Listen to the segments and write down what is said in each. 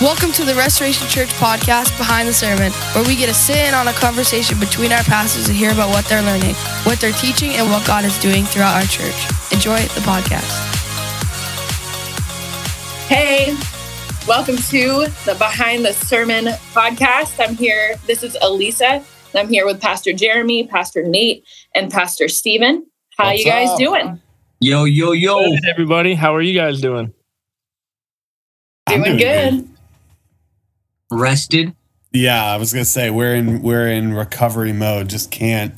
Welcome to the Restoration Church podcast, Behind the Sermon, where we get to sit in on a conversation between our pastors and hear about what they're learning, what they're teaching, and what God is doing throughout our church. Enjoy the podcast. Hey, welcome to the Behind the Sermon podcast. I'm here. This is Alissa. I'm here with Pastor Jeremy, Pastor Nate, and Pastor Stephen. How What's you guys up? doing? Yo, yo, yo. Good, everybody. How are you guys doing? I'm Doing, good. Rested. Yeah, I was gonna say we're in we're in recovery mode. Just can't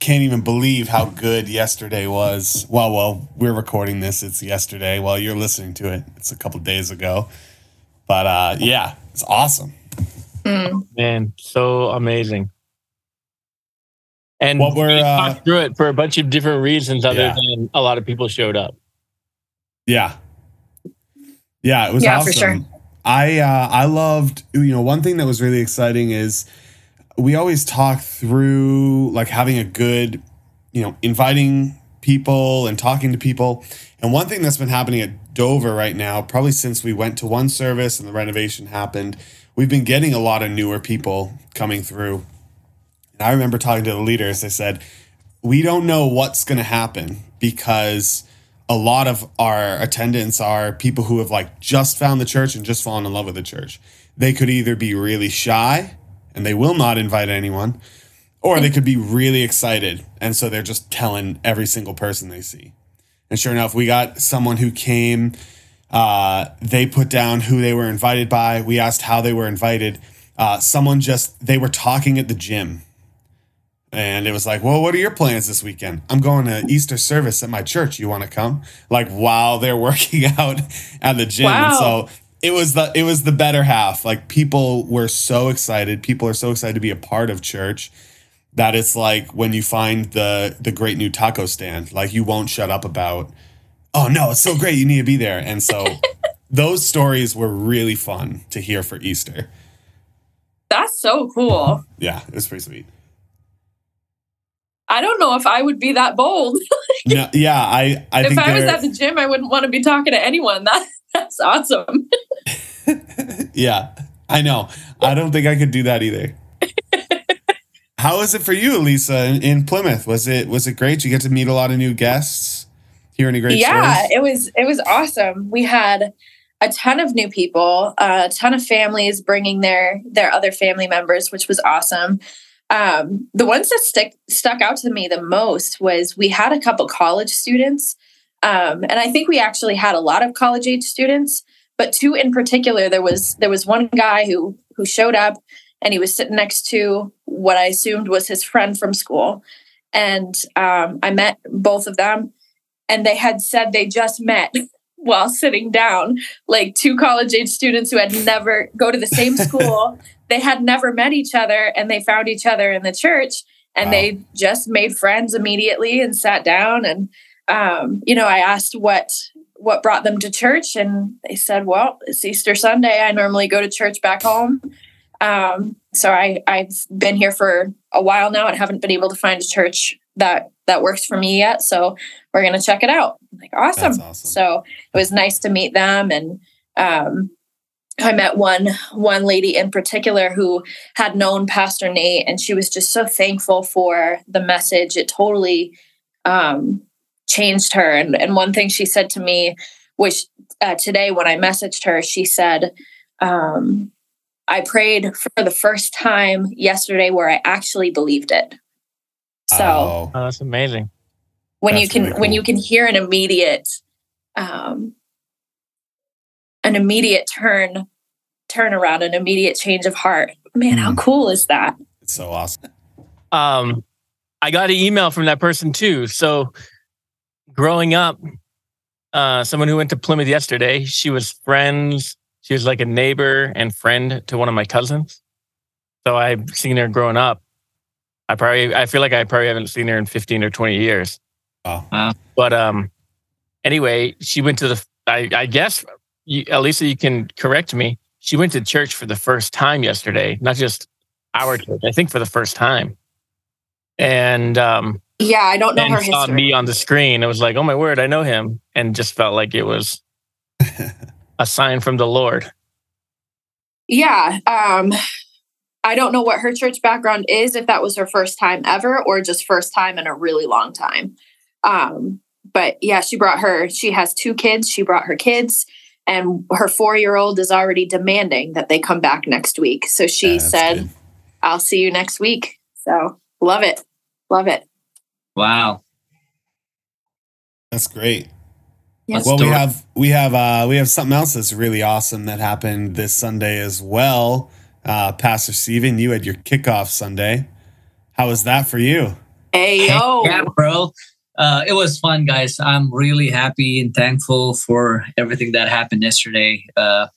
can't even believe how good yesterday was. Well, well, we're recording this. It's yesterday. While you're listening to it, it's a couple days ago. But uh, yeah, it's awesome. Mm. Man, so amazing. And What we're, we uh, talked through it for a bunch of different reasons, other Yeah. than a lot of people showed up. Yeah, yeah, it was Yeah, for sure. I uh, I loved you know one thing that was really exciting is we always talk through like having a good you know inviting people and talking to people. And one thing that's been happening at Dover right now probably since we went to one service and the renovation happened we've been getting a lot of newer people coming through. And I remember talking to the leaders. They said we don't know what's going to happen because a lot of our attendants are people who have like just found the church and just fallen in love with the church. They could either be really shy and they will not invite anyone, or they could be really excited. And so they're just telling every single person they see. And sure enough, we got someone who came. Uh, they put down who they were invited by. We asked how they were invited. Uh, someone just, they were talking at the gym. And it was like, well, what are your plans this weekend? I'm going to Easter service at my church. You want to come? Like while they're working out at the gym. And Wow. so it was the it was the better half. Like people were so excited. People are so excited to be a part of church that it's like when you find the the great new taco stand. Like you won't shut up about, oh no, it's so great. You need to be there. And so those stories were really fun to hear for Easter. That's so cool. Yeah, it was pretty sweet. I don't know if I would be that bold. No, yeah, I I if I was at the gym, I wouldn't want to be talking to anyone. That that's awesome. yeah, I know. I don't think I could do that either. How was it for you, Alissa, in, in Plymouth? Was it was it great? Did you get to meet a lot of new guests, hearing a great yeah, stories? it was it was awesome. We had a ton of new people, a ton of families bringing their their other family members, which was awesome. Um, the ones that stick stuck out to me the most was we had a couple college students, um, and I think we actually had a lot of college age students, but two in particular. There was there was one guy who who showed up, and he was sitting next to what I assumed was his friend from school, and um, I met both of them and they had said they just met while sitting down like two college age students who had never go to the same school they had never met each other and they found each other in the church and Wow. they just made friends immediately and sat down and um, you know i asked what what brought them to church and they said well it's easter sunday i normally go to church back home um, so I, I've been here for a while now and haven't been able to find a church that that works for me yet. So we're gonna check it out. I'm like awesome. Awesome. So it was nice to meet them and um, I met one one lady in particular who had known Pastor Nate and she was just so thankful for the message. It totally um, changed her. And and one thing she said to me, which uh, today when I messaged her, she said, um, I prayed for the first time yesterday where I actually believed it. So Oh, that's amazing. when you can really when you can hear an immediate um an immediate turn turn around an immediate change of heart man how Mhm. cool is that it's so awesome. Um, I got an email from that person too. So, growing up, uh, someone who went to Plymouth yesterday, she was friends. She was like a neighbor and friend to one of my cousins. So I've seen her growing up. I probably, I feel like I probably haven't seen her in 15 or 20 years. Wow. But um, anyway, she went to the. I, I guess, you, Alissa, you can correct me. She went to church for the first time yesterday, not just our church. I think for the first time, and um, yeah i don't know and her saw history me on the screen. It was like, oh my word, I know him, and just felt like it was a sign from the Lord. Yeah. Um, I don't know what her church background is, if that was her first time ever or just first time in a really long time. Um, but yeah, she brought her, she has two kids. She brought her kids, and her four year old is already demanding that they come back next week. So she Yeah, that's said, good. I'll see you next week. So love it. Love it. Wow. That's great. Yes. Well, we have we have uh we have something else that's really awesome that happened this Sunday as well. Uh Pastor Stephen, you had your kickoff Sunday. How was that for you? Hey, yo. Yeah, bro. Uh, it was fun, guys. I'm really happy and thankful for everything that happened yesterday. Uh,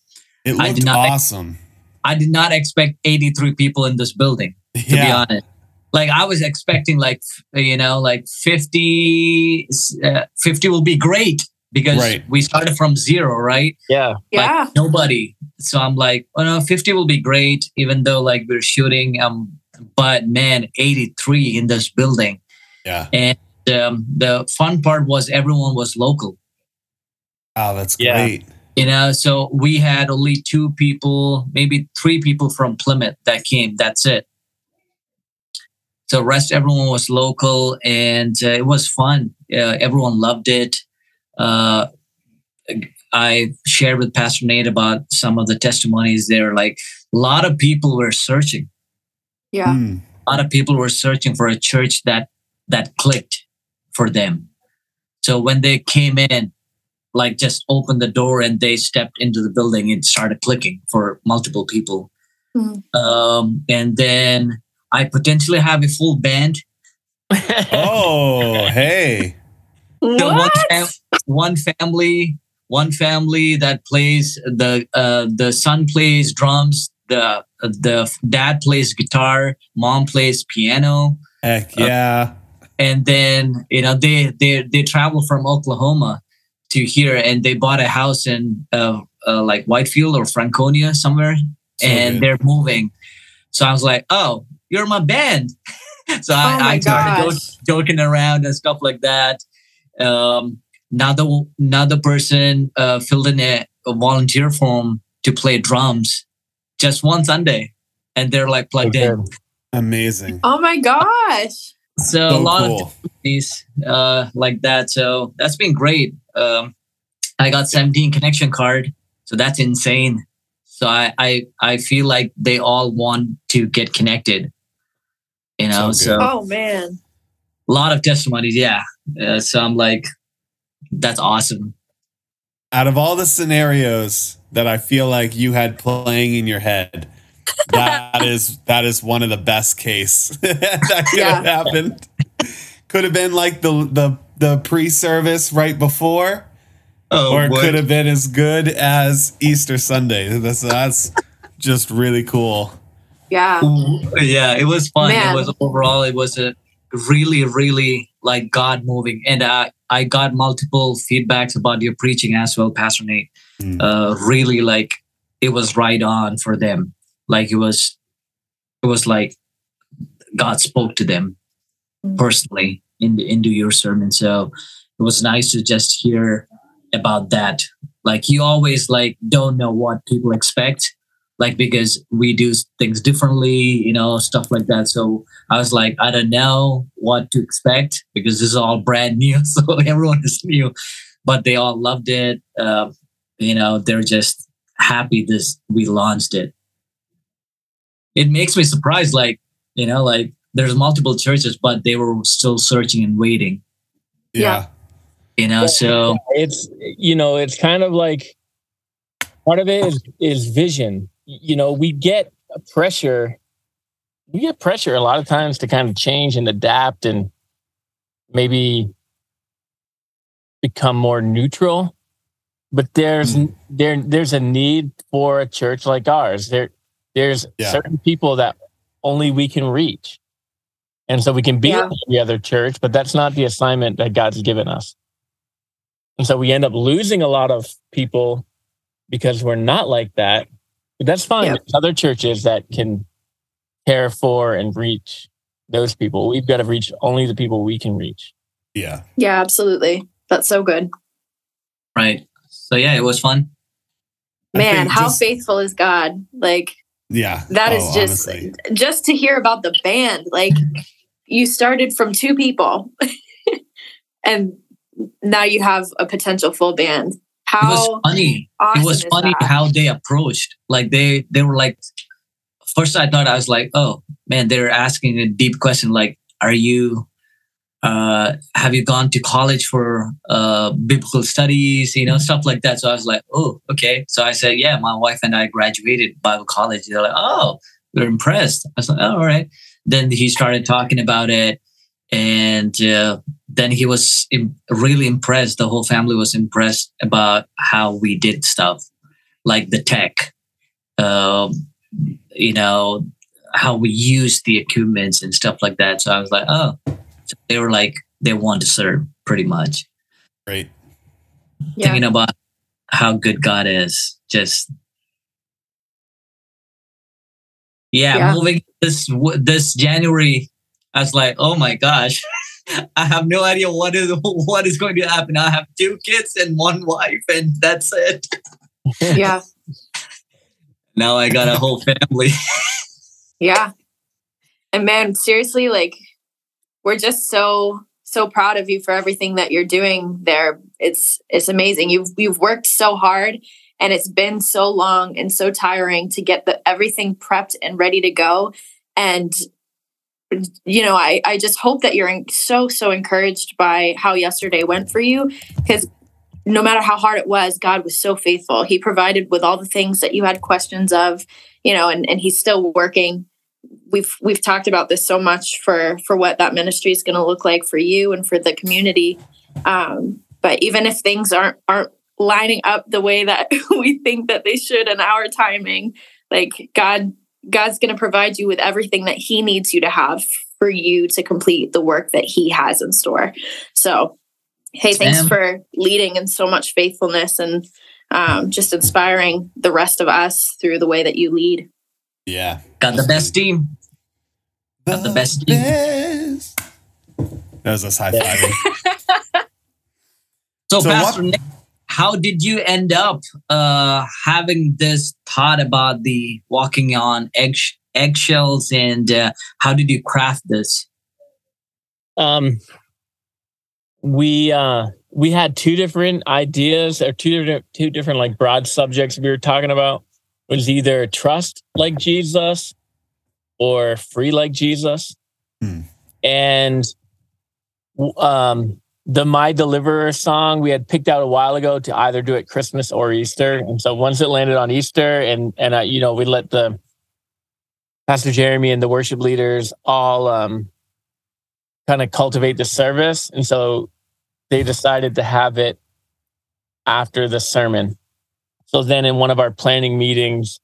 It I looked did not- awesome. I did not expect 83 people in this building. to be honest. Like I was expecting like you know like 50 uh, 50 will be great because Right. we started from zero, right? Yeah. Yeah. Nobody. So I'm like, oh no, 50 will be great even though like we're shooting um but man, 83 in this building. Yeah. And um, the fun part was everyone was local. Oh, that's Yeah. great. You know, so we had only two people, maybe three people from Plymouth that came. That's it. So rest, everyone was local, and uh, it was fun. Uh, everyone loved it. Uh, I shared with Pastor Nate about some of the testimonies there. Like a lot of people were searching. Yeah. Mm. A lot of people were searching for a church that that clicked for them. So when they came in, like just opened the door and they stepped into the building and started clicking for multiple people. Mhm. Um, and then I potentially have a full band. Oh, hey. So one, What? fam- one family, one family that plays the uh, the son plays drums, the the dad plays guitar, mom plays piano, Heck yeah. and then you know they they they travel from Oklahoma to here, and they bought a house in uh, uh, like Whitefield or Franconia somewhere, So and good. they're moving. So I was like, "Oh, you're my band." so Oh I, I started gosh. joking around and stuff like that. Um, another another person uh, filled in a, a volunteer form to play drums just one Sunday, and they're like plugged in. Amazing. Oh my gosh. So, So a lot of cool. these uh, like that. So that's been great. Um, I got 17 connection card, so that's insane. So I I I feel like they all want to get connected. You know, So so. Oh man. a lot of testimonies. Yeah. Uh, so I'm like, that's awesome. Out of all the scenarios that I feel like you had playing in your head, that is that is one of the best case that could have Yeah. happened. Could have been like the the the pre-service right before, Oh, or it could have been as good as Easter Sunday. That's that's just really cool. Yeah. yeah, it was fun. Man. It was overall, it was a really, really like God moving, and uh, I got multiple feedbacks about your preaching as well, Pastor Nate. Mm. Uh, really, like it was right on for them. Like it was, it was like God spoke to them Mm. personally in the, into your sermon. So it was nice to just hear about that. Like you always like don't know what people expect, like because we do things differently, you know, stuff like that. So I was like, I don't know what to expect because this is all brand new, so everyone is new, but they all loved it. Uh, you know, they're just happy this we launched it. It makes me surprised, like you know, like there's multiple churches, but they were still searching and waiting. Yeah. You know, so it's you know it's kind of like part of it is is vision you know we get pressure we get pressure a lot of times to kind of change and adapt and maybe become more neutral but there's mm. there there's a need for a church like ours there there's Yeah. certain people that only we can reach and so we can be Yeah. like every other church but that's not the assignment that god's given us and so we end up losing a lot of people because we're not like that. But that's fine. Yeah. There's other churches that can care for and reach those people. We've got to reach only the people we can reach. Yeah. Yeah, absolutely. That's so good. right. So yeah, it was fun. Man, how just- faithful is God? Like Yeah. that is Oh, just honestly. just to hear about the band. Like you started from two people, and now you have a potential full band. It was funny. awesome it was funny that? how they approached. Like they they were like first I thought I was like, oh man, they're asking a deep question like, are you uh have you gone to college for uh biblical studies, you know, stuff like that. So I was like, oh, okay. So I said, yeah, my wife and I graduated Bible college. They're like, oh, they're impressed. I was like, oh, all right. Then he started talking about it. And uh, then he was im- really impressed. The whole family was impressed about how we did stuff, like the tech, um, you know, how we used the equipments and stuff like that. So I was like, oh, so they were like, they want to serve pretty much. Great. Yeah. Thinking about how good God is. Just, yeah, Yeah. moving this this January, I was like, oh my gosh. I have no idea what is what is going to happen. I have two kids and one wife, and that's it. yeah, Now I got a whole family. yeah. And man, seriously, like we're just so so proud of you for everything that you're doing there. It's it's amazing. You've you've worked so hard and it's been so long and so tiring to get the everything prepped and ready to go. And you know, I I just hope that you're so so encouraged by how yesterday went for you because no matter how hard it was, God was so faithful. He provided with all the things that you had questions of, you know, and and he's still working we've we've talked about this so much for for what that ministry is going to look like for you and for the community um but even if things aren't aren't lining up the way that we think that they should in our timing like god god's going to provide you with everything that he needs you to have for you to complete the work that he has in store so hey thanks Ma'am. for leading and so much faithfulness and um, just inspiring the rest of us through the way that you lead Yeah. Got the best team. Got the best team. best. That was us high fiving. So, So Pastor what- Nick, how did you end up uh, having this thought about the walking on egg eggshells, and uh, how did you craft this? Um, we uh we had two different ideas or two different two different like broad subjects we were talking about. It was either trust like Jesus or free like Jesus, Hmm. and um the My Deliverer song we had picked out a while ago to either do it Christmas or Easter, and so once it landed on Easter, and and uh, you know we let the Pastor Jeremy and the worship leaders all um kind of cultivate the service. And so they decided to have it after the sermon. So then in one of our planning meetings,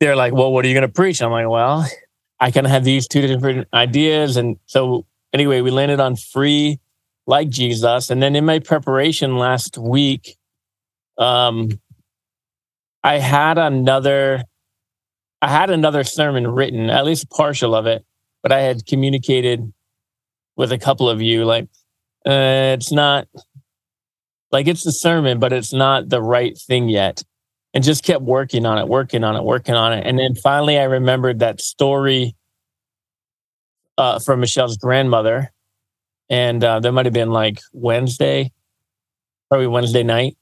they're like, Well, what are you going to preach? I'm like, Well, I kind of have these two different ideas. And so anyway, we landed on free like Jesus. And then in my preparation last week, um, I had another I had another sermon written, at least partial of it but I had communicated with a couple of you like uh, it's not like it's a sermon, but it's not the right thing yet. And just kept working on it, working on it, working on it. And then finally I remembered that story uh, from Michelle's grandmother. And uh, that might have been like Wednesday, probably Wednesday night.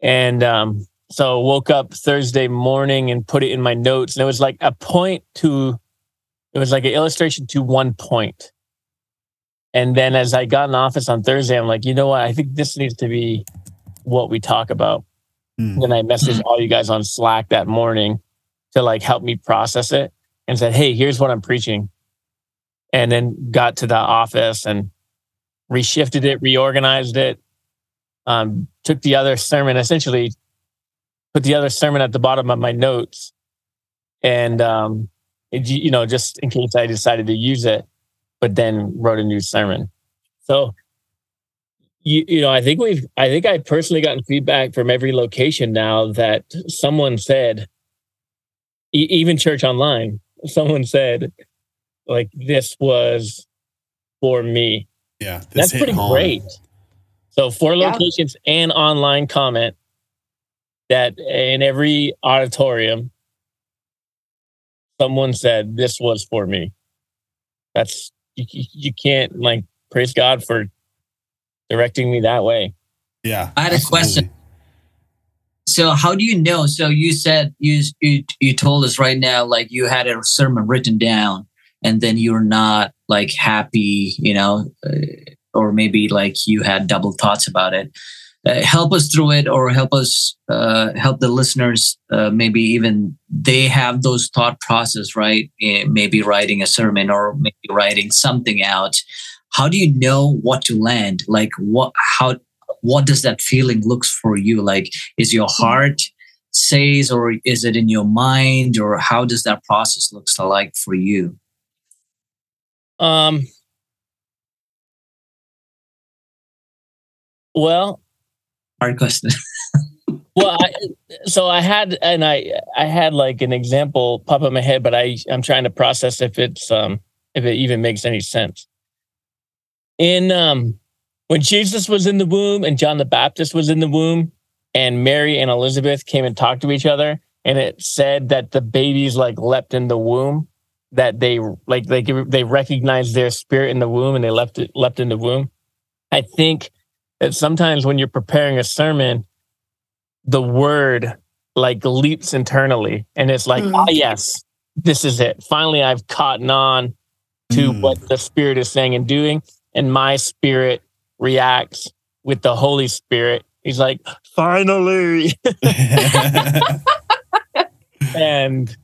And um, so woke up Thursday morning and put it in my notes. And it was like a point to it was like an illustration to one point. And then as I got in office on Thursday, I'm like, you know what? I think this needs to be what we talk about. Then I messaged all you guys on Slack that morning to like help me process it and said, hey, here's what I'm preaching. And then got to the office and reshifted it, reorganized it, um, took the other sermon, essentially put the other sermon at the bottom of my notes. And um, it- you know, just in case I decided to use it, but then wrote a new sermon. So, you, you know, I think we've, I think I personally gotten feedback from every location now that someone said, e- even church online, someone said, like, this was for me. Yeah. this That's pretty home. great. So, four Yeah. locations and online comment. that in every auditorium, someone said, This was for me. That's, you, you can't like praise God for directing me that way. Yeah. I had a absolutely. question. So how do you know? So you said you you you told us right now like you had a sermon written down and then you're not like happy, you know, uh, or maybe like you had double thoughts about it. Uh, help us through it, or help us uh, help the listeners. Uh, maybe even they have those thought process, right? Eh, Maybe writing a sermon or maybe writing something out. How do you know what to land? Like what? How? What does that feeling looks for you? Like, is your heart says, or is it in your mind, or how does that process looks like for you? Um, well, Hard question. well, I, so I had, and I, I had like an example pop in my head, but I, I'm trying to process if it's, um, if it even makes any sense. In, um, when Jesus was in the womb and John the Baptist was in the womb, and Mary and Elizabeth came and talked to each other, and it said that the babies like leapt in the womb, that they like they they recognized their spirit in the womb and they left it left in the womb. I think that sometimes when you're preparing a sermon, the word like leaps internally, and it's like, Mm. ah, yes, this is it. Finally, I've caught on to Mm. what the spirit is saying and doing, and my spirit reacts with the Holy Spirit. He's like, finally. and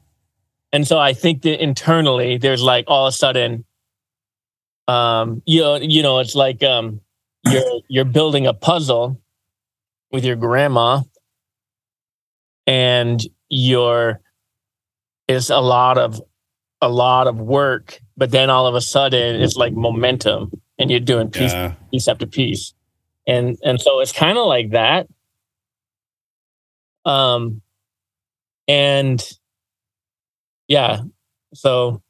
and so I think that internally there's like all of a sudden um you know you know it's like um you're you're building a puzzle with your grandma and you're it's a lot of a lot of work but then all of a sudden it's like momentum and you're doing piece yeah. piece after piece and and so it's kind of like that um and yeah so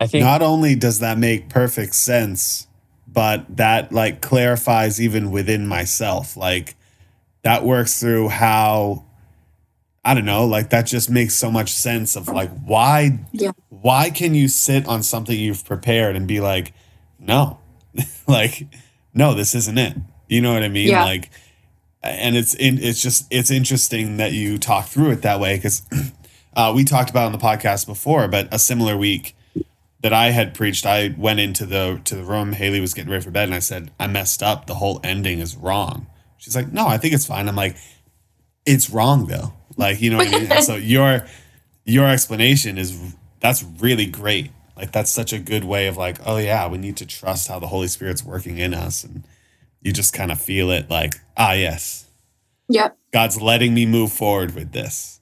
i think Not only does that make perfect sense, but that like clarifies even within myself. Like that works through how I don't know, like that just makes so much sense of like why Yeah. why can you sit on something you've prepared and be like, no, like, no, this isn't it. You know what I mean? Yeah. Like and it's in, it's just it's interesting that you talk through it that way because uh, we talked about on the podcast before, but a similar week that I had preached, I went into the to the room. Haley was getting ready for bed, and I said, "I messed up. The whole ending is wrong." She's like, "No, I think it's fine." I'm like, "It's wrong though." Like, you know what I mean? And so your your explanation is that's really great. Like that's such a good way of like, oh yeah, we need to trust how the Holy Spirit's working in us, and you just kind of feel it. Like, ah, yes, Yep. God's letting me move forward with this.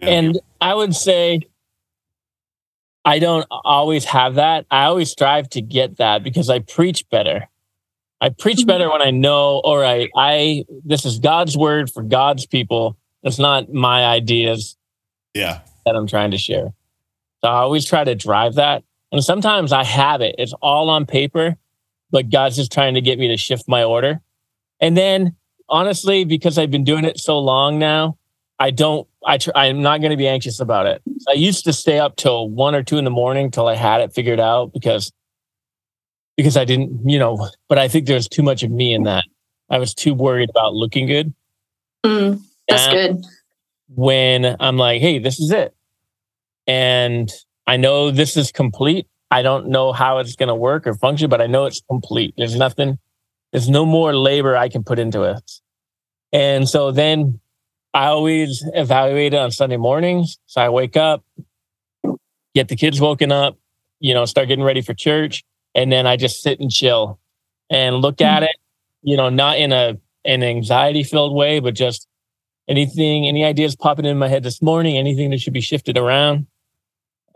You know? and i would say i don't always have that. I always strive to get that because i preach better. I preach better when i know all right i this is god's word for god's people. It's not my ideas yeah, that i'm trying to share. So i always try to drive that. And sometimes i have it. It's all on paper but god's just trying to get me to shift my order. And then honestly because i've been doing it so long now I don't. I tr- I'm not going to be anxious about it. I used to stay up till one or two in the morning till I had it figured out because because I didn't, you know. But I think there's too much of me in that. I was too worried about looking good. Mm, that's And good. When I'm like, hey, this is it, and I know this is complete. I don't know how it's going to work or function, but I know it's complete. There's nothing. There's no more labor I can put into it. And so then I always evaluate it on Sunday mornings. So I wake up, get the kids woken up, you know, start getting ready for church, and then I just sit and chill and look at it, you know, not in a an anxiety filled way, but just anything, any ideas popping in my head this morning, anything that should be shifted around.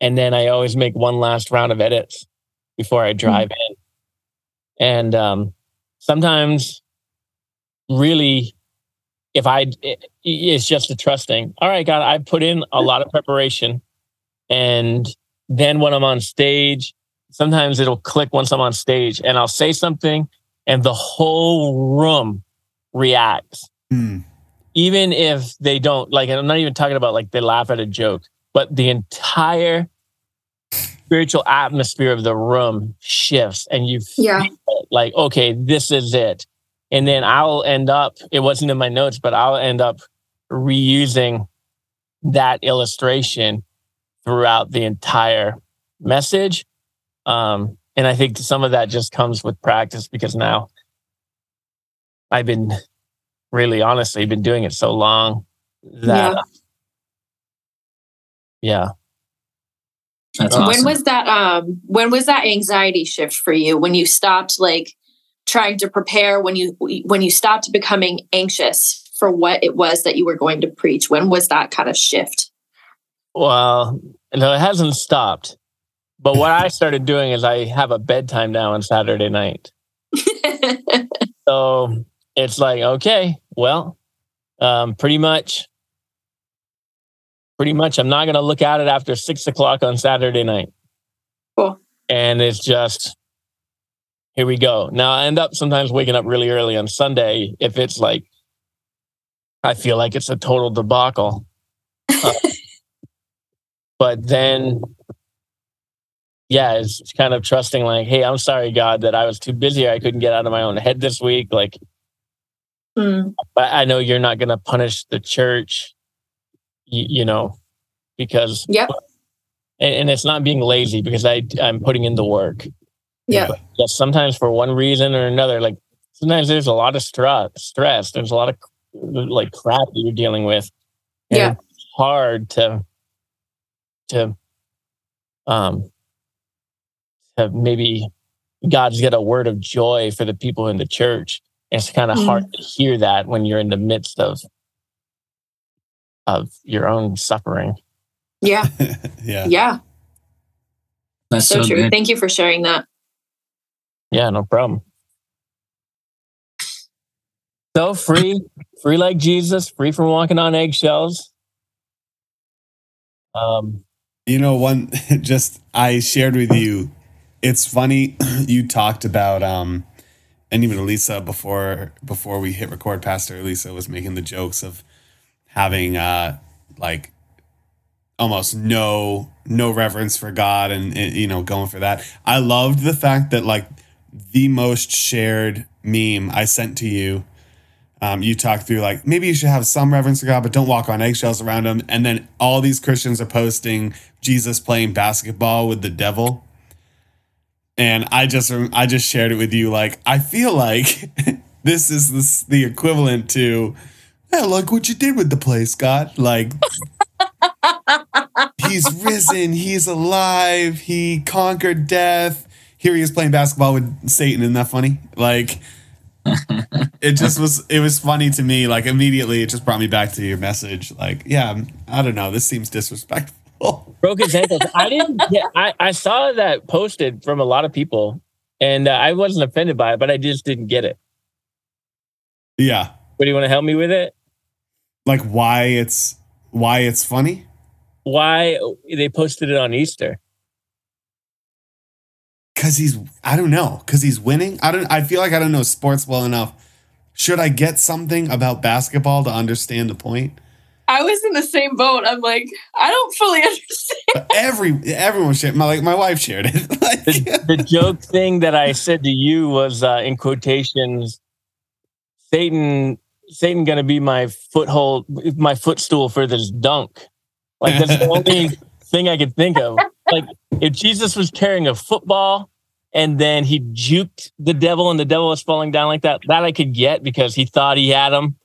And then I always make one last round of edits before I drive in. And um, sometimes, really, if I, it- it's just a trusting. All right, God, I put in a lot of preparation, and then when I'm on stage, sometimes it'll click once I'm on stage, and I'll say something, and the whole room reacts. Hmm. even if they don't like, I'm not even talking about like they laugh at a joke, but the entire spiritual atmosphere of the room shifts and you feel Yeah. like, okay, this is it. And then I'll end up, it wasn't in my notes, but I'll end up reusing that illustration throughout the entire message. Um, and I think some of that just comes with practice because now I've been really honestly been doing it so long that yeah. That's When When was that um when was that anxiety shift for you when you stopped like trying to prepare when you when you stopped becoming anxious for what it was that you were going to preach? When was that kind of shift? Well, no, it hasn't stopped. But what I started doing is I have a bedtime now on Saturday night. So it's like, okay, well, um, pretty much, pretty much, I'm not going to look at it after six o'clock on Saturday night. Cool. And it's just, here we go. Now I end up sometimes waking up really early on Sunday if it's like, I feel like it's a total debacle. Uh, but then, yeah, it's kind of trusting, like, hey, I'm sorry, God, that I was too busy. Or I couldn't get out of my own head this week. Like, Mm, I know you're not going to punish the church, you, you know, because Yep. and, and it's not being lazy because I I'm putting in the work. Yeah. Yes, sometimes for one reason or another, like sometimes there's a lot of stress. Stress. There's a lot of like crap that you're dealing with. And Yeah. It's hard to to um to maybe God's got a word of joy for the people in the church. It's kind of Mm. hard to hear that when you're in the midst of of your own suffering. Yeah. yeah. Yeah. That's So, so, true. good. Thank you for sharing that. Yeah, no problem. So free, free like Jesus, free from walking on eggshells. Um, You know, one just I shared with you. It's funny you talked about um and even Alissa before before we hit record, Pastor Alissa was making the jokes of having uh like almost no no reverence for God and, and you know going for that. I loved the fact that like the most shared meme I sent to you um, you talked through like maybe you should have some reverence for God, but don't walk on eggshells around him. And then all these Christians are posting Jesus playing basketball with the devil. And I just I just shared it with you. Like I feel like this is this, the equivalent to, yeah, look what you did with the place, God. Like he's risen, he's alive, he conquered death. Here he is playing basketball with Satan. Isn't that funny? Like it just was it was funny to me like immediately it just brought me back to your message like yeah i don't know this seems disrespectful broke his ankles. I didn't get, I, I saw that posted from a lot of people and uh, I wasn't offended by it, but I just didn't get it. yeah What do you want to help me with it? like why it's why it's funny Why they posted it on Easter? Because he's i don't know because he's winning i don't i feel like i don't know sports well enough should i get something about basketball to understand the point I was in the same boat. I'm like, I don't fully understand. But every everyone shared my like my wife shared it like, The, the joke thing that I said to you was uh, in quotations, Satan, Satan gonna be my foothold, my footstool for this dunk. Like that's the only thing I could think of. Like if Jesus was carrying a football and then he juked the devil and the devil was falling down like that, that I could get because he thought he had him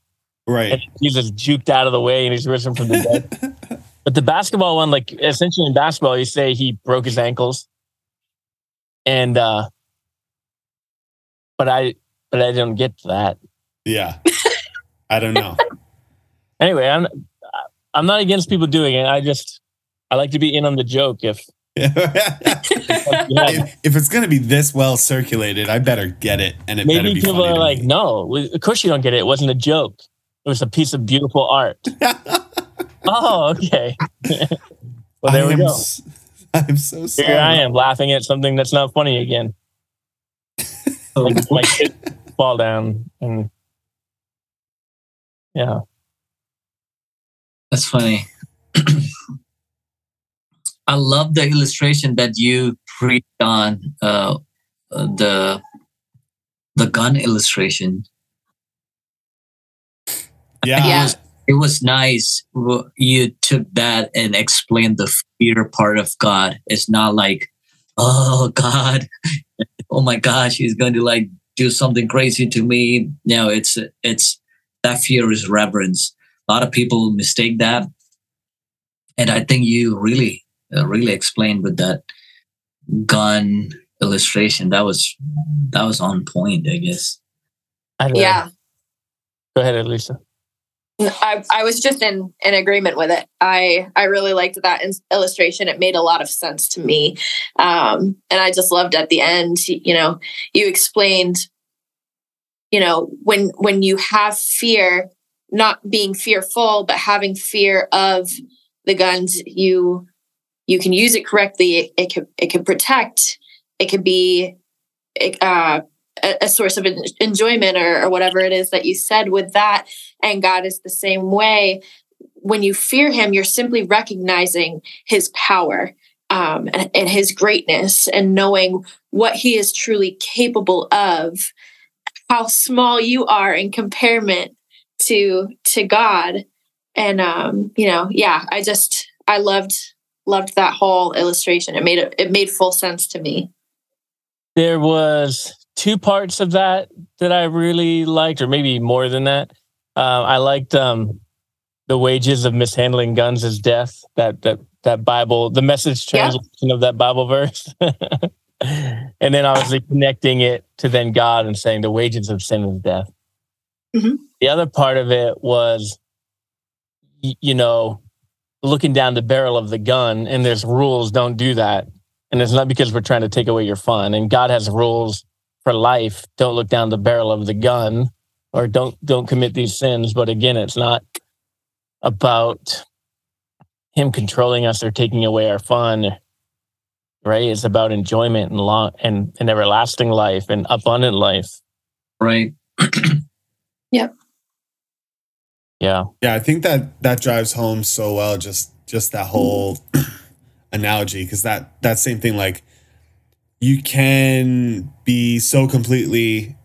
right and Jesus juked out of the way and he's risen from the dead. but the basketball one, like essentially in basketball, you say he broke his ankles. And uh but I but I didn't get to that. yeah i don't know Anyway, I'm I'm not against people doing it. I just I like to be in on the joke if if, if it's going to be this well circulated, I better get it, and it better maybe be people funny are like, me. no, of course you don't get it. It wasn't a joke. It was a piece of beautiful art. oh, okay. well, there I we am go. s- I'm so sorry. Here I am laughing at something that's not funny again. So, Like my kids fall down and yeah. That's funny. I love the illustration that you preached on uh, uh, the the gun illustration. Yeah. Yeah. It was, it was nice. You took that and explained the fear part of God. It's not like, oh God, oh my gosh, he's going to like do something crazy to me. No, it's it's that fear is reverence. A lot of people mistake that, and I think you really really explained with that gun illustration. That was that was on point, I guess. I don't. Yeah. Go ahead, Alissa. I, I was just in, in agreement with it. I, I really liked that in- illustration. It made a lot of sense to me. Um, and I just loved at the end, you know, you explained, you know, when, when you have fear, not being fearful, but having fear of the guns, you, you can use it correctly. It, it could, it could protect, it could be, uh, a, source of en- enjoyment or, or whatever it is that you said with that and God is the same way. When you fear Him, you're simply recognizing His power um, and, and His greatness and knowing what He is truly capable of, how small you are in comparison to to God. And um, you know, yeah, I just I loved loved that whole illustration. It made it it made full sense to me. There was two parts of that that I really liked, or maybe more than that. Uh, I liked um, the wages of mishandling guns is death. That that that Bible, the message Yeah. translation of that Bible verse, and then obviously connecting it to then God and saying the wages of sin is death. Mhm. The other part of it was, you know, looking down the barrel of the gun, and there's rules. Don't do that, and it's not because we're trying to take away your fun. And God has rules for life. Don't look down the barrel of the gun, or don't don't commit these sins. But again, it's not about him controlling us or taking away our fun right it's about enjoyment and long and, and everlasting life and abundant life Right. yeah. Yeah, I think that that drives home so well just just that whole analogy because that that same thing like you can be so completely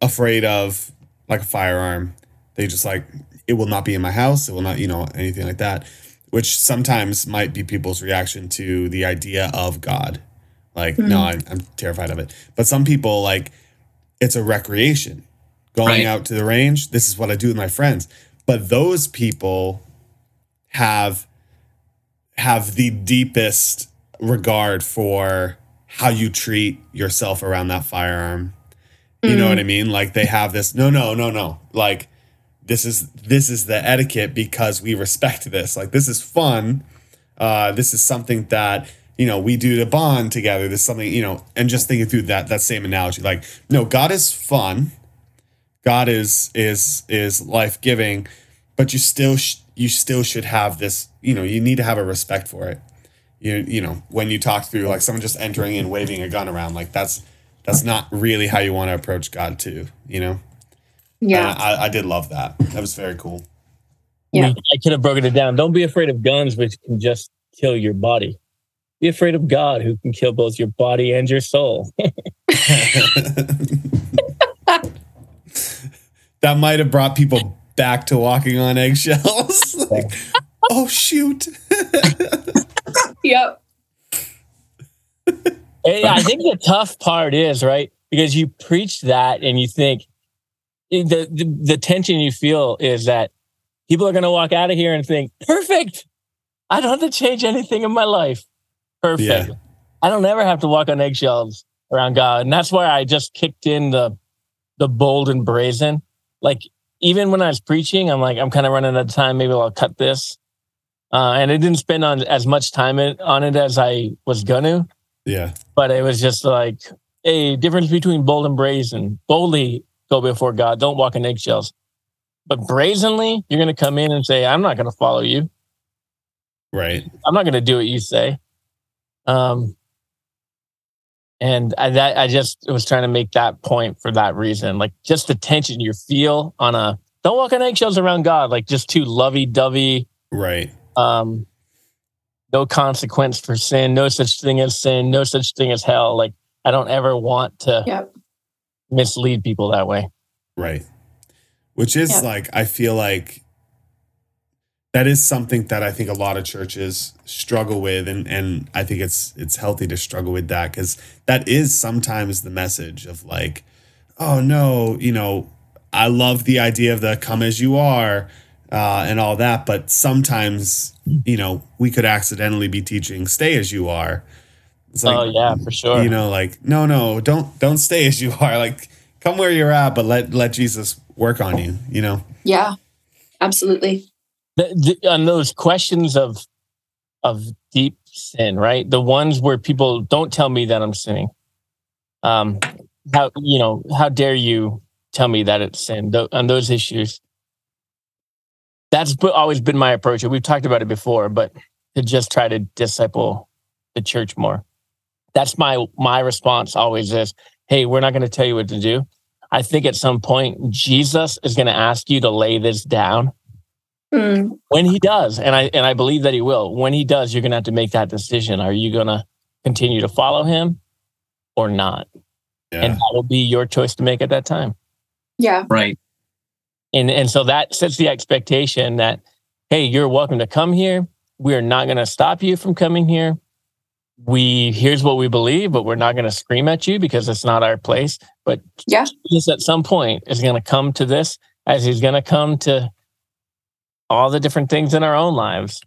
afraid of like a firearm. They just like it will not be in my house it will not you know anything like that which sometimes might be people's reaction to the idea of god. Like no mm-hmm. I, i'm terrified of it. But some people like it's a recreation. Going Right. out to the range this is what i do with my friends but those people have have the deepest regard for how you treat yourself around that firearm. You know what i mean? Like they have this no no no no. Like this is this is the etiquette because we respect this. Like this is fun. Uh this is something that you know we do to bond together. This is something you know and just thinking through that that same analogy like no god is fun god is is is life-giving but you still sh- you still should have this you know you need to have a respect for it. You you know when you talk through like someone just entering and waving a gun around like that's that's not really how you want to approach god too you know? Yeah. And I, I did love that. That was very cool. Yeah. We- i could have broken it down. Don't be afraid of guns which can just kill your body. Be afraid of god who can kill both your body and your soul that might have brought people back to walking on eggshells like, oh shoot Yep. Hey, I think the tough part is right because you preach that and you think eh, the, the the tension you feel is that people are going to walk out of here and think perfect. I don't have to change anything in my life. Perfect. Yeah. I don't ever have to walk on eggshells around God, and that's why I just kicked in the the bold and brazen. Like even when I was preaching, I'm like I'm kind of running out of time. Maybe I'll cut this. Uh, and I didn't spend on as much time it, on it as I was gonna yeah but it was just like a difference between bold and brazen. Boldly go before God, don't walk in eggshells. But brazenly, you're going to come in and say, "I'm not going to follow you. right I'm not going to do what you say." Um, and I, that I just was trying to make that point for that reason, like just the tension you feel on a don't walk on eggshells around God, like just too lovey-dovey, Right. Um, no consequence for sin, no such thing as sin, no such thing as hell. Like I don't ever want to Yep. mislead people that way. Right. Which is Yeah. like, I feel like that is something that I think a lot of churches struggle with. And, and I think it's, it's healthy to struggle with that because that is sometimes the message of like, oh no, you know, I love the idea of the come as you are uh, and all that. But sometimes, you know, we could accidentally be teaching stay as you are. It's like, oh yeah, for sure. you know like no no don't don't stay as you are like come where you're at but let let jesus work on you you know Yeah. Absolutely. The, the, on those questions of of deep sin, right? The ones where people don't tell me that I'm sinning. Um, how you know? How dare you tell me that it's sin? Th- on those issues, that's always been my approach. We've talked about it before, but to just try to disciple the church more. That's my my response. Always is, hey, we're not going to tell you what to do. I think at some point Jesus is going to ask you to lay this down Mm, when he does and i and i believe that he will when he does you're going to have to make that decision. Are you going to continue to follow him or not? Yeah. And that will be your choice to make at that time. Yeah. Right. and and so that sets the expectation that hey you're welcome to come here. We're not going to stop you from coming here. We here's what we believe but we're not going to scream at you because it's not our place. But Yeah. Jesus at some point is going to come to this as he's going to come to all the different things in our own lives.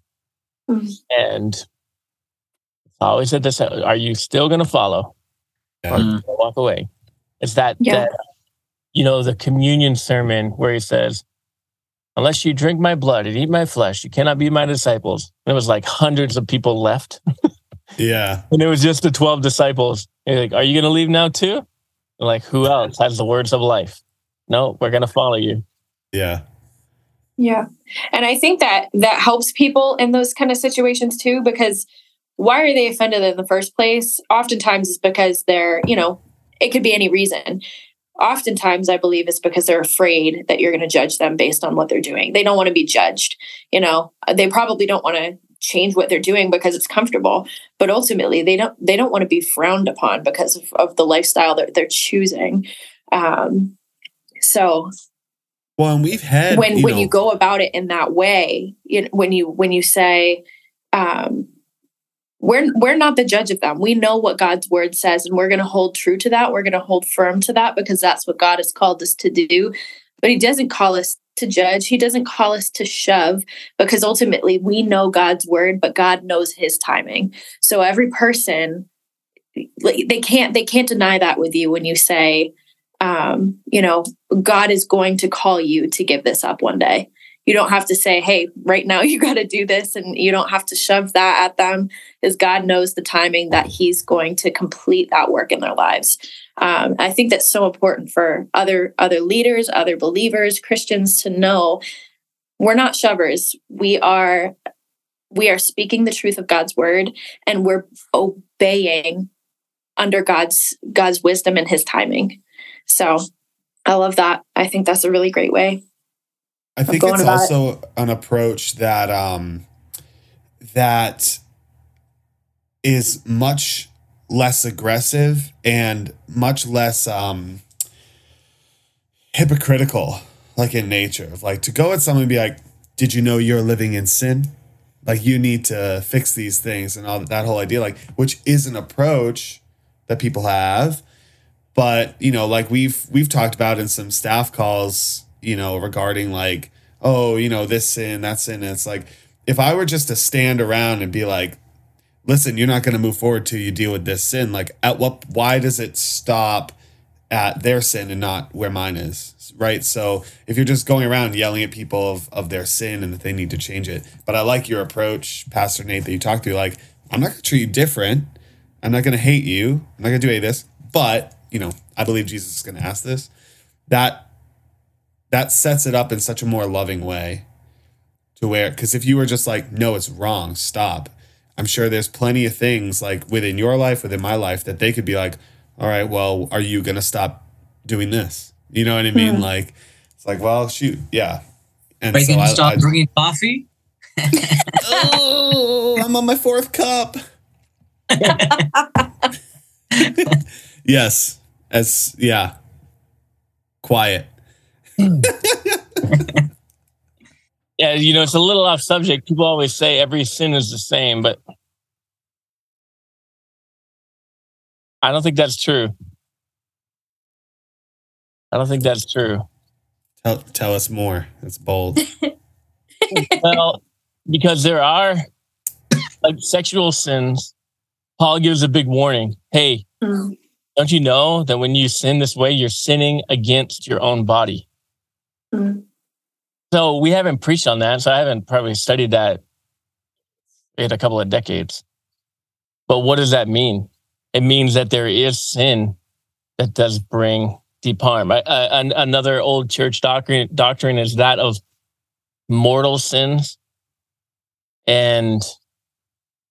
Mhm. and it's always said this are you still going to follow or Yeah. Mm. walk away? It's that, Yeah. that you know the communion sermon where he says unless you drink my blood and eat my flesh you cannot be my disciples. And it was like hundreds of people left. Yeah. And it was just the 12 disciples. He's like are you going to leave now too? They're like who else has the words of life? No we're going to follow you. Yeah Yeah. And I think that that helps people in those kind of situations too, because why are they offended in the first place? Oftentimes it's because they're, you know, it could be any reason. Oftentimes, I believe it's because they're afraid that you're going to judge them based on what they're doing. They don't want to be judged. You know, they probably don't want to change what they're doing because it's comfortable, but ultimately they don't they don't want to be frowned upon because of, of the lifestyle that they're choosing. Um, so well and we've had when you when know, you go about it in that way you know, when you when you say um we're we're not the judge of them. We know what god's word says and we're going to hold true to that. We're going to hold firm to that because that's what god has called us to do. But he doesn't call us to judge. He doesn't call us to shove because ultimately we know god's word but god knows his timing. So every person they can't they can't deny that with you when you say um you know God is going to call you to give this up one day. You don't have to say, hey, right now you got to do this. And you don't have to shove that at them because God knows the timing that He's going to complete that work in their lives. Um, I think that's so important for other other leaders, other believers, Christians to know we're not shovers. We are we are speaking the truth of God's word and we're obeying under God's God's wisdom and his timing. So I love that. I think that's a really great way. I think it's about it. also an approach that um that is much less aggressive and much less um hypocritical like in nature of like to go at someone and be like did you know you're living in sin like you need to fix these things and all that, that whole idea like which is an approach that people have but you know like we've we've talked about in some staff calls you know regarding like oh you know this sin that sin. And it's like if i were just to stand around and be like listen you're not going to move forward till you deal with this sin like at what why does it stop at their sin and not where mine is? Right? So if you're just going around yelling at people of, of their sin and that they need to change it. But i like your approach pastor nate that you talked to like i'm not going to treat you different. I'm not going to hate you. I'm not going to do any of this. But you know i believe jesus is going to ask this that that sets it up in such a more loving way to where because if you were just like no it's wrong stop i'm sure there's plenty of things like within your life within my life that they could be like all right well are you going to stop doing this you know what i mean Mhm. like it's like well shoot yeah and Are you so gonna I, stop I- drinking coffee? oh, I'm on my fourth cup. yes. As yeah. Quiet. Yeah, you know, it's a little off subject. People always say every sin is the same, but I don't think that's true. I don't think that's true. Tell, tell us more. That's bold. well, because there are like sexual sins. Paul gives a big warning. Hey, Mm. Don't you know that when you sin this way, you're sinning against your own body? Mm. So we haven't preached on that. So I haven't probably studied that in a couple of decades. But what does that mean? It means that there is sin that does bring deep harm. I, an, another old church doctrine doctrine is that of mortal sins, and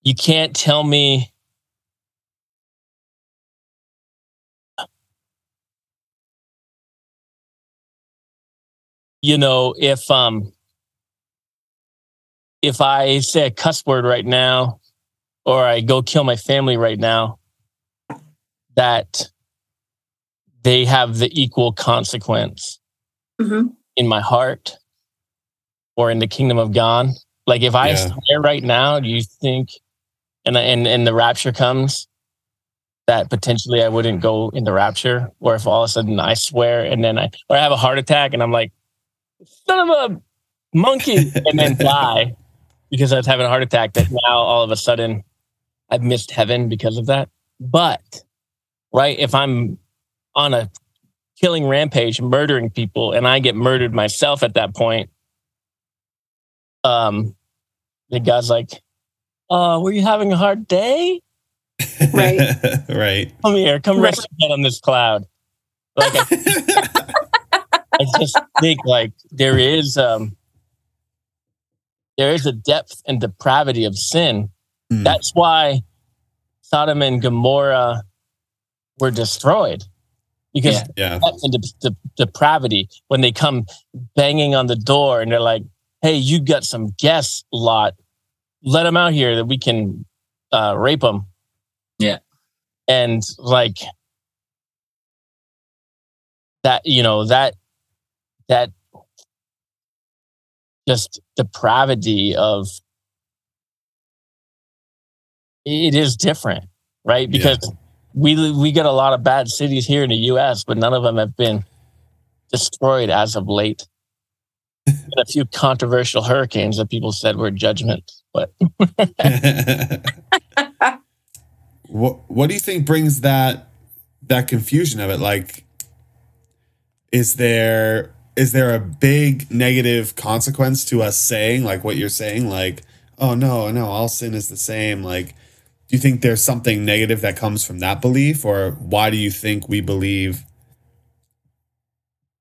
you can't tell me. You know, if um if I say a cuss word right now, or I go kill my family right now, that they have the equal consequence Mhm. in my heart or in the kingdom of God. Like if I Yeah. swear right now, do you think and and and the rapture comes that potentially I wouldn't go in the rapture? Or if all of a sudden I swear and then I or I have a heart attack and I'm like, son of a monkey, and then die because I was having a heart attack that now all of a sudden I've missed heaven because of that. But right, if I'm on a killing rampage, murdering people, and I get murdered myself at that point, um, the guy's like, "Uh, were you having a hard day? Right. right. Come here, come Right. rest your head on this cloud." Like I, I just think like there is um there is a depth and depravity of sin. Hmm. That's why Sodom and Gomorrah were destroyed because Yeah. yeah. and de- de- depravity when they come banging on the door and they're like, "Hey, you got some guests, lot. Let them out here that we can uh, rape them." Yeah. and like that, you know that that just depravity of it is different, right? Yeah. Because we we get a lot of bad cities here in the U.S., but none of them have been destroyed as of late. A few controversial hurricanes that people said were judgment, but what what do you think brings that that confusion of it like is there is there a big negative consequence to us saying like what you're saying? Like oh no no all sin is the same. Like do you think there's something negative that comes from that belief? Or why do you think we believe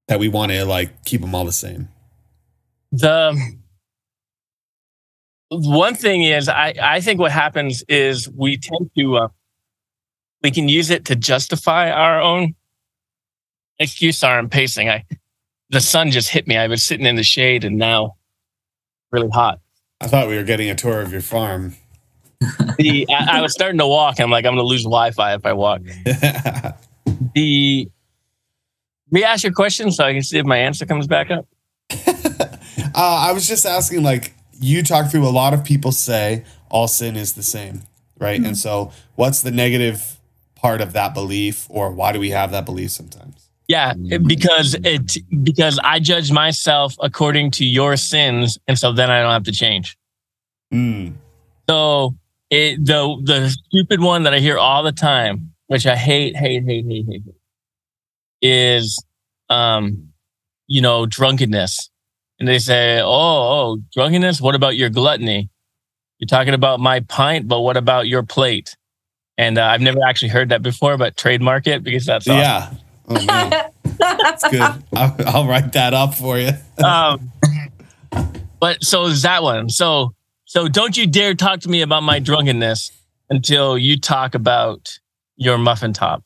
that we want to like keep them all the same? The one thing is I, I think what happens is we tend to uh, we can use it to justify our own excuse sorry i'm pacing. I the sun just hit me. I was sitting in the shade and now really hot. I thought we were getting a tour of your farm. The I, I was starting to walk. I'm like i'm gonna lose wi-fi if i walk. The re-ask your question so i can see if my answer comes back up. Uh, I was just asking, like, you talk through a lot of people say all sin is the same, right? And so, what's the negative part of that belief, or why do we have that belief sometimes? Yeah, because it because I judge myself according to your sins, and so then I don't have to change. Mm. So it the the stupid one that I hear all the time, which I hate, hate, hate, hate, hate, hate, is um, you know, drunkenness. And they say, Oh, oh, drunkenness, what about your gluttony? You're talking about my pint, but what about your plate? And uh, I've never actually heard that before, but trademark it because that's awesome. Yeah. Oh. That's good. I'll, I'll write that up for you. um, but so is that one. So so don't you dare talk to me about my drunkenness until you talk about your muffin top.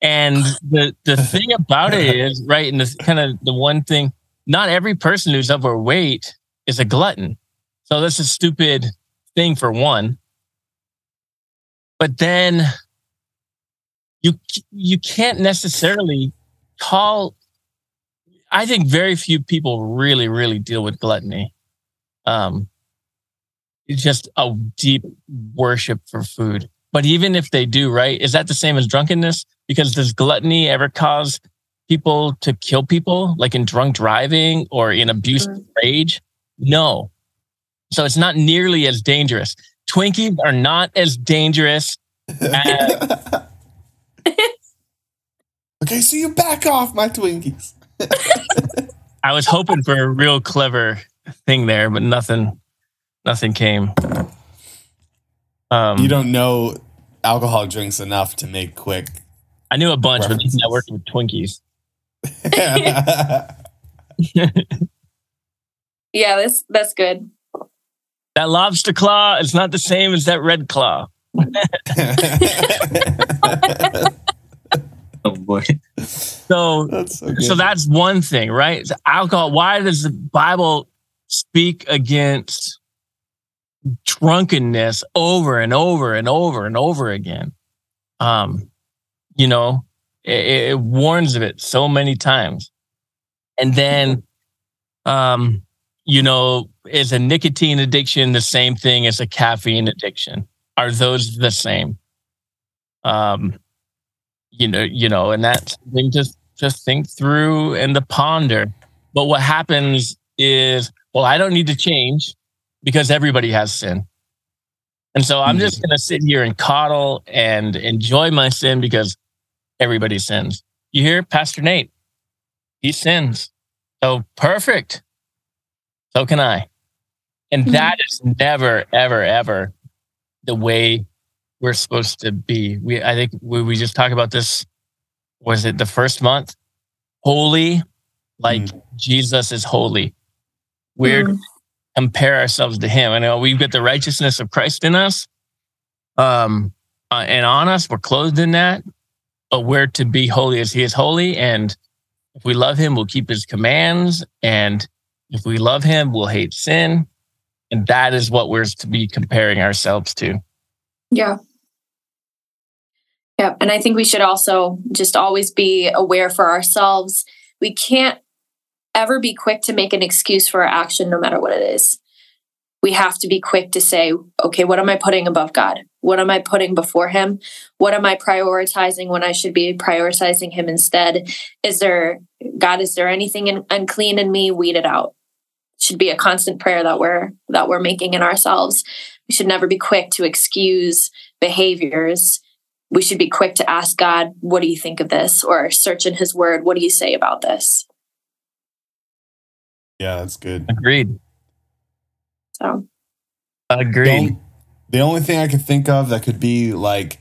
And the the thing about it is right, and the kind of the one thing, not every person who's overweight is a glutton. So that's a stupid thing for one. But then you you can't necessarily call I think very few people really, really deal with gluttony. Um, it's just a deep worship for food. But even if they do, right, is that the same as drunkenness? Because does gluttony ever cause people to kill people, like in drunk driving or in abuse mm. rage? No. So it's not nearly as dangerous. Twinkies are not as dangerous as. okay, so you back off my Twinkies. I was hoping for a real clever thing there, but nothing, nothing came. Um, you don't know alcohol drinks enough to make quick. I knew a bunch, references. but I worked with Twinkies. yeah, that's that's good. That lobster claw is not the same as that red claw. oh boy. So, that's so, so, that's one thing, right? alcohol. Why does the Bible speak against drunkenness over and over and over and over again? Um, you know, it, it warns of it so many times. And then, um, you know, is a nicotine addiction the same thing as a caffeine addiction? Are those the same? Um, you know, you know, and that's something to just think through and to ponder. But what happens is, well, I don't need to change because everybody has sin. And so I'm just mm-hmm. going to sit here and coddle and enjoy my sin because everybody sins. You hear Pastor Nate? He sins. So perfect. So can I. And mm-hmm. that is never, ever, ever the way we're supposed to be. We, I think we, we just talked about this. Was it the first month? Holy, like mm. Jesus is holy. We're mm. compare ourselves to Him. I know we've got the righteousness of Christ in us, um, uh, and on us. We're clothed in that, but we're to be holy as He is holy. And if we love Him, we'll keep His commands. And if we love Him, we'll hate sin. And that is what we're to be comparing ourselves to. Yeah. Yeah. And I think we should also just always be aware for ourselves. We can't ever be quick to make an excuse for our action, no matter what it is. We have to be quick to say, okay, what am I putting above God? What am I putting before Him? What am I prioritizing when I should be prioritizing Him instead? Is there, God, is there anything in, unclean in me? Weed it out. Should be a constant prayer that we're that we're making in ourselves. We should never be quick to excuse behaviors. We should be quick to ask God, what do you think of this? Or search in his word, what do you say about this? Yeah, that's good. Agreed. So, agreed. The, the only thing I could think of that could be like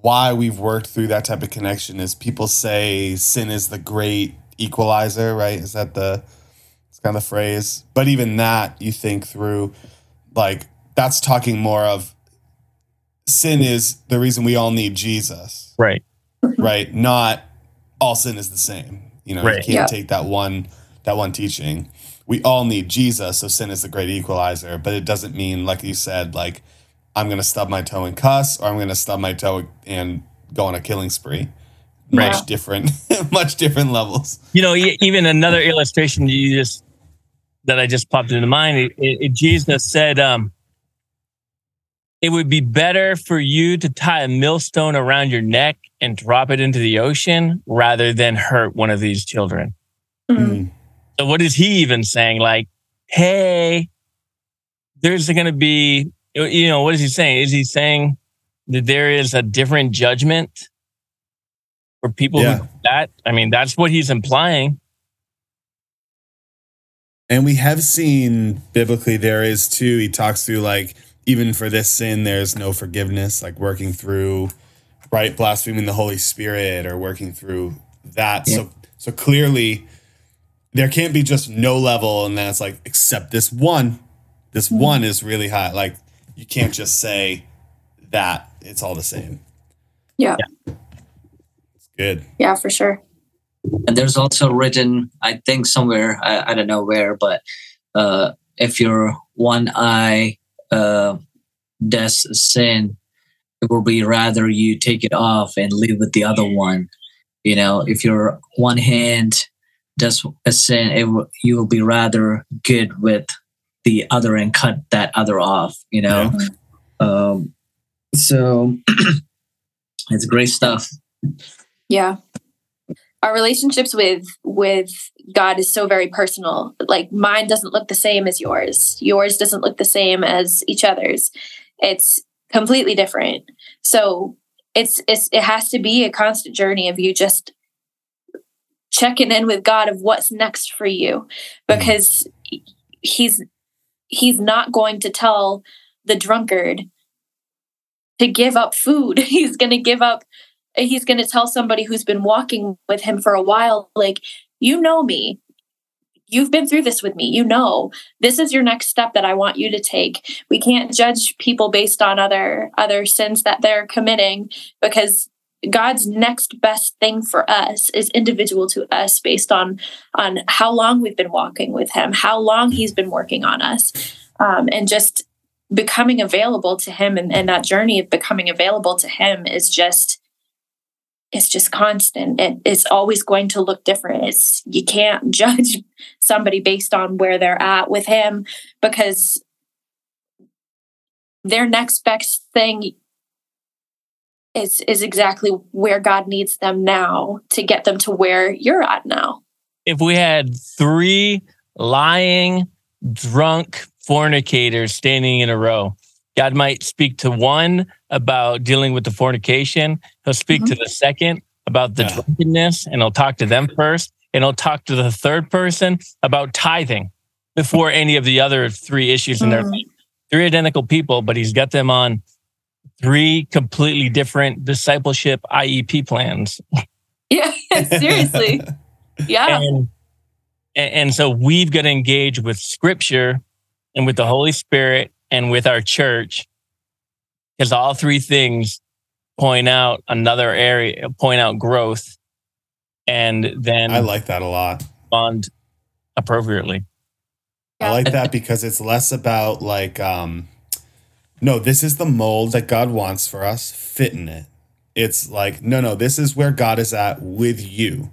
why we've worked through that type of connection is people say sin is the great equalizer, right? Is that the it's kind of the phrase? But even that, you think through, like that's talking more of sin is the reason we all need Jesus. Right. Mm-hmm. Right. Not all sin is the same. You know, right. you can't yeah. take that one that one teaching. We all need Jesus, so sin is the great equalizer, but it doesn't mean, like you said, like I'm gonna stub my toe and cuss, or I'm gonna stub my toe and go on a killing spree. Much different, much different levels. You know, even another illustration you just that I just popped into mind. It, it, Jesus said, um, it would be better for you to tie a millstone around your neck and drop it into the ocean rather than hurt one of these children. Mm-hmm. So, what is he even saying? Like, hey, there's going to be, you know, what is he saying? Is he saying that there is a different judgment for people yeah. who that? I mean, that's what he's implying. And we have seen biblically there is too, he talks through like even for this sin, there's no forgiveness, like working through, right, blaspheming the Holy Spirit or working through that. Yeah. So, so clearly, there can't be just no level, and then it's like, except this one, this mm-hmm. one is really high. Like, you can't just say that it's all the same. Yeah. yeah. It's good. Yeah, for sure. And there's also written, I think somewhere, I, I don't know where, but uh, if you're one eye uh, does sin, it will be rather you take it off and live with the other one. You know, if your one hand does a sin, it will, you will be rather good with the other and cut that other off. You know, um, so it's great stuff. Yeah. Our relationships with with God is so very personal. Like mine doesn't look the same as yours. Yours doesn't look the same as each other's. It's completely different. So it's it's it has to be a constant journey of you just checking in with God of what's next for you mm. because he's he's not going to tell the drunkard to give up food. He's going to give up he's going to tell somebody who's been walking with him for a while like you know me. You've been through this with me. You know this is your next step that i want you to take. We can't judge people based on other other sins that they're committing because god's next best thing for us is individual to us based on on how long we've been walking with him how long he's been working on us um, and just becoming available to him and, and that journey of becoming available to him is just it's just constant. It, it's always going to look different. It's you can't judge somebody based on where they're at with him because their next best thing is is exactly where god needs them now to get them to where you're at now. If we had three lying, drunk fornicators standing in a row, God might speak to one about dealing with the fornication. He'll speak to the second about the Yeah. drunkenness, and he'll talk to them first. And he'll talk to the third person about tithing before any of the other three issues in their Mhm. life. Three identical people, but he's got them on three completely different discipleship IEP plans. yeah seriously yeah and, and and so we've got to engage with scripture and with the holy spirit and with our church because all three things point out another area point out growth and then I like that a lot. Bond appropriately I like that because it's less about like um no, this is the mold that God wants for us, fit in it. It's like, no, no, this is where God is at with you.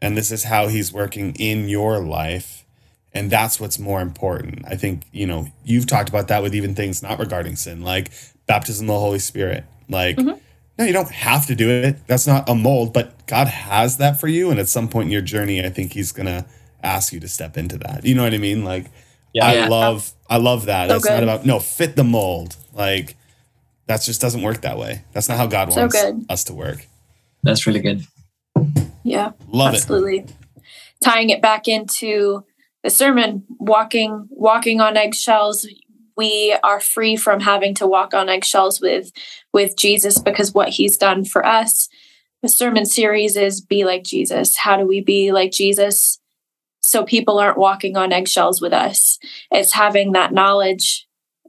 And this is how he's working in your life. And that's what's more important. I think, you know, you've talked about that with even things not regarding sin, like baptism of the Holy Spirit. Like, Mhm. no, you don't have to do it. That's not a mold, but God has that for you. And at some point in your journey, I think he's gonna ask you to step into that. You know what I mean? Like Yeah. I Yeah. love I love that. So That's not about no fit the mold. Like that just doesn't work that way. That's not how God So wants good. us to work. That's really good. yeah Love it. absolutely tying it back into the sermon walking walking on eggshells we are free from having to walk on eggshells with with jesus because what he's done for us the sermon series is be like jesus how do we be like jesus so people aren't walking on eggshells with us it's having that knowledge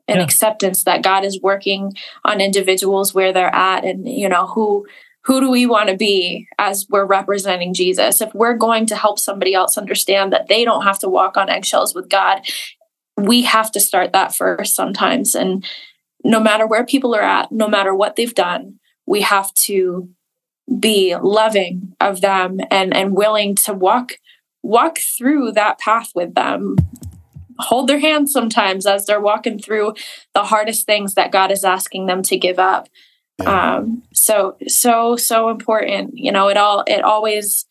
and Yeah. acceptance that god is working on individuals where they're at and you know who who do we want to be as we're representing Jesus? If we're going to help somebody else understand that they don't have to walk on eggshells with God, we have to start that first sometimes. And no matter where people are at, no matter what they've done, we have to be loving of them and and willing to walk walk through that path with them hold their hand sometimes as they're walking through the hardest things that God is asking them to give up Yeah. um so so so important you know it all it always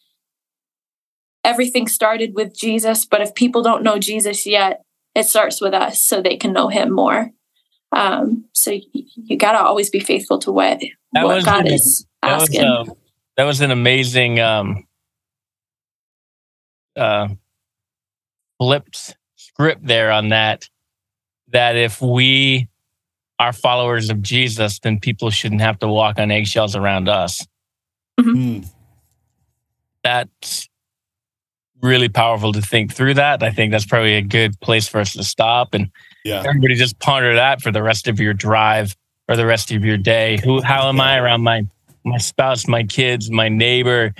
everything started with jesus but if people don't know jesus yet it starts with us so they can know him more. Um so you, you got to always be faithful to what That what was god an- is that was asking. um, that was an amazing um uh flipped script there on that that if we are followers of Jesus then people shouldn't have to walk on eggshells around us. Mm. that's really powerful to think through that I think that's probably a good place for us to stop and Yeah. everybody just ponder that for the rest of your drive or the rest of your day. Who, how am I around my my spouse, my kids, my neighbor,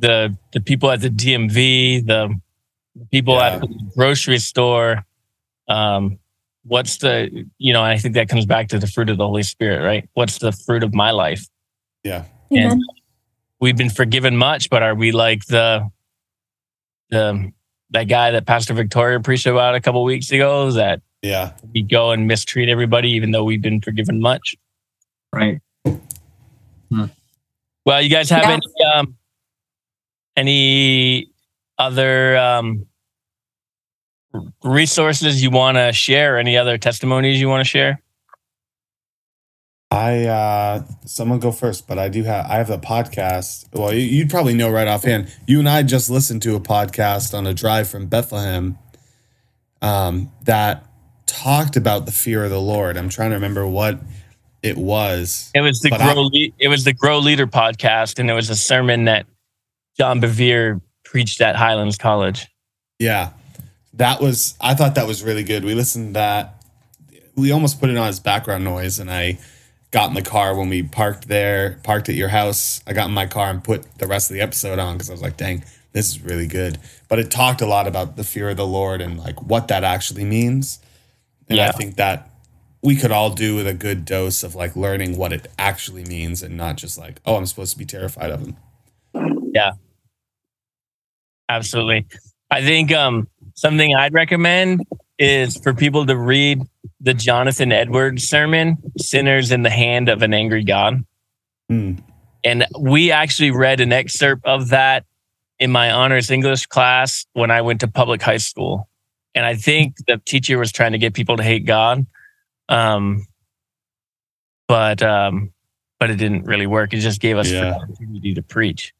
the the people at the DMV, the, the people Yeah. at the grocery store, um, what's the you know i think that comes back to the fruit of the holy spirit right what's the fruit of my life Yeah. and we've been forgiven much but are we like the the that guy that pastor victoria preached about a couple weeks ago is that Yeah. we go and mistreat everybody even though we've been forgiven much Right. well you guys have Yeah. any um any other um resources you want to share any other testimonies you want to share I uh someone go first, but I do have I have a podcast. Well, you- you'd probably know right offhand. You and I just listened to a podcast on a drive from Bethlehem um that talked about the fear of the Lord. I'm trying to remember what it was. It was the But I- grow. Le- it was the Grow Leader podcast, and it was a sermon that John Bevere preached at Highlands College. Yeah. That was I thought that was really good. We listened to that. We almost put it on as background noise and I got in the car when we parked there, parked at your house. I got in my car and put the rest of the episode on because I was like, dang, this is really good. But it talked a lot about the fear of the Lord and like what that actually means. And I think that we could all do with a good dose of like learning what it actually means and not just like, oh, I'm supposed to be terrified of him. Yeah. Absolutely, I think um, something I'd recommend is for people to read the Jonathan Edwards sermon, "Sinners in the Hand of an Angry God." Hmm. And we actually read an excerpt of that in my honors English class when I went to public high school. And I think the teacher was trying to get people to hate God. Um, but um, but it didn't really work. It just gave us Yeah. the opportunity to preach.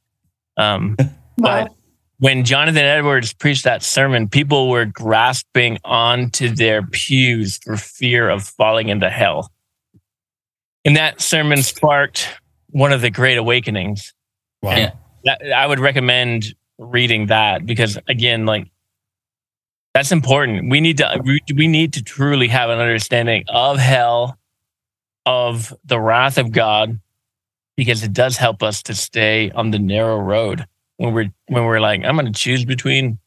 Um, but when Jonathan Edwards preached that sermon, people were grasping onto their pews for fear of falling into hell. And that sermon sparked one of the great awakenings. Wow. That, I would recommend reading that because, again, like that's important. We need to we, we need to truly have an understanding of hell, of the wrath of God, because it does help us to stay on the narrow road when we're when we're like, I'm going to choose between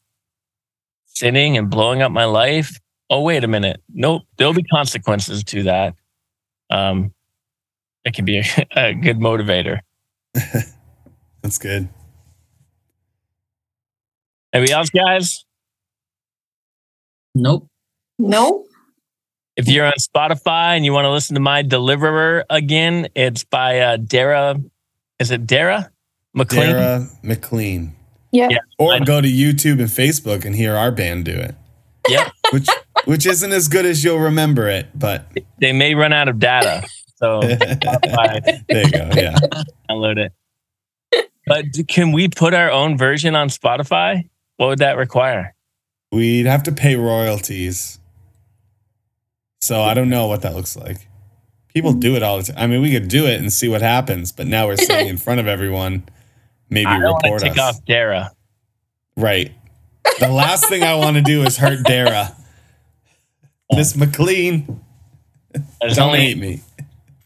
sinning and blowing up my life. Oh, wait a minute. Nope, there'll be consequences to that. Um, it can be a, a good motivator. That's good. Anybody else, guys? Nope. no. If you're on Spotify and you want to listen to my Deliverer again, it's by uh, Dara. Is it Dara Maclean? Dara Maclean. Yeah. Yeah. Or go to YouTube and Facebook and hear our band do it. Yeah. Which which isn't as good as you'll remember it, but They may run out of data, so there you go. Yeah. download it. But can we put our own version on Spotify? What would that require? We'd have to pay royalties. So I don't know what that looks like. People do it all the time. I mean, we could do it and see what happens, but now we're sitting in front of everyone. Maybe I don't want report to tick us. off Dara. Right. The last thing I want to do is hurt Dara. Miss Maclean, There's don't only hate me.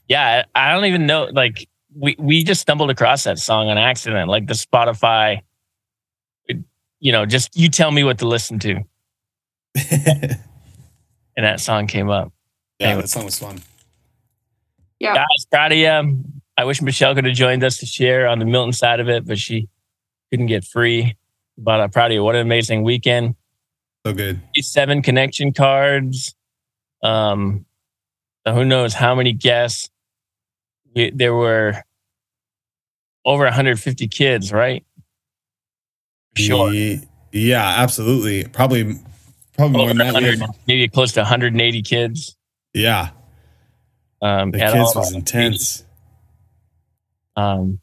yeah. I don't even know. Like we we just stumbled across that song on accident. Like the Spotify. You know, just you tell me what to listen to, and that song came up. Anyway. that song was fun. Yeah. guys, proud of you. I wish Michelle could have joined us to share on the Milton side of it, but she couldn't get free. But I'm proud of you. What an amazing weekend. So good. Seven connection cards. Um, who knows how many guests? We, there were over 150 kids, right? Sure. Ye- Yeah, absolutely. Probably probably more than that. we 100, maybe close to 180 kids. Yeah. Um, The kids all. was intense. Um,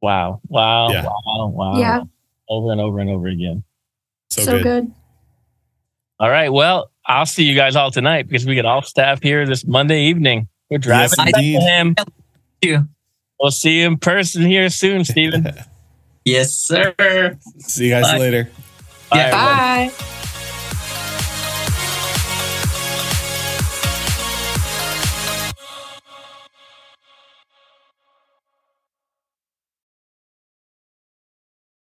wow, wow, Yeah. wow, wow. Yeah. Over and over and over again. So, So, good. good. All right. Well, I'll see you guys all tonight because we get all staff here this Monday evening. We're driving Yes, to indeed. Bethlehem. You. We'll see you in person here soon, Stephen. Yes, sir. See you guys Bye. later. Bye, Yeah. everyone. Bye.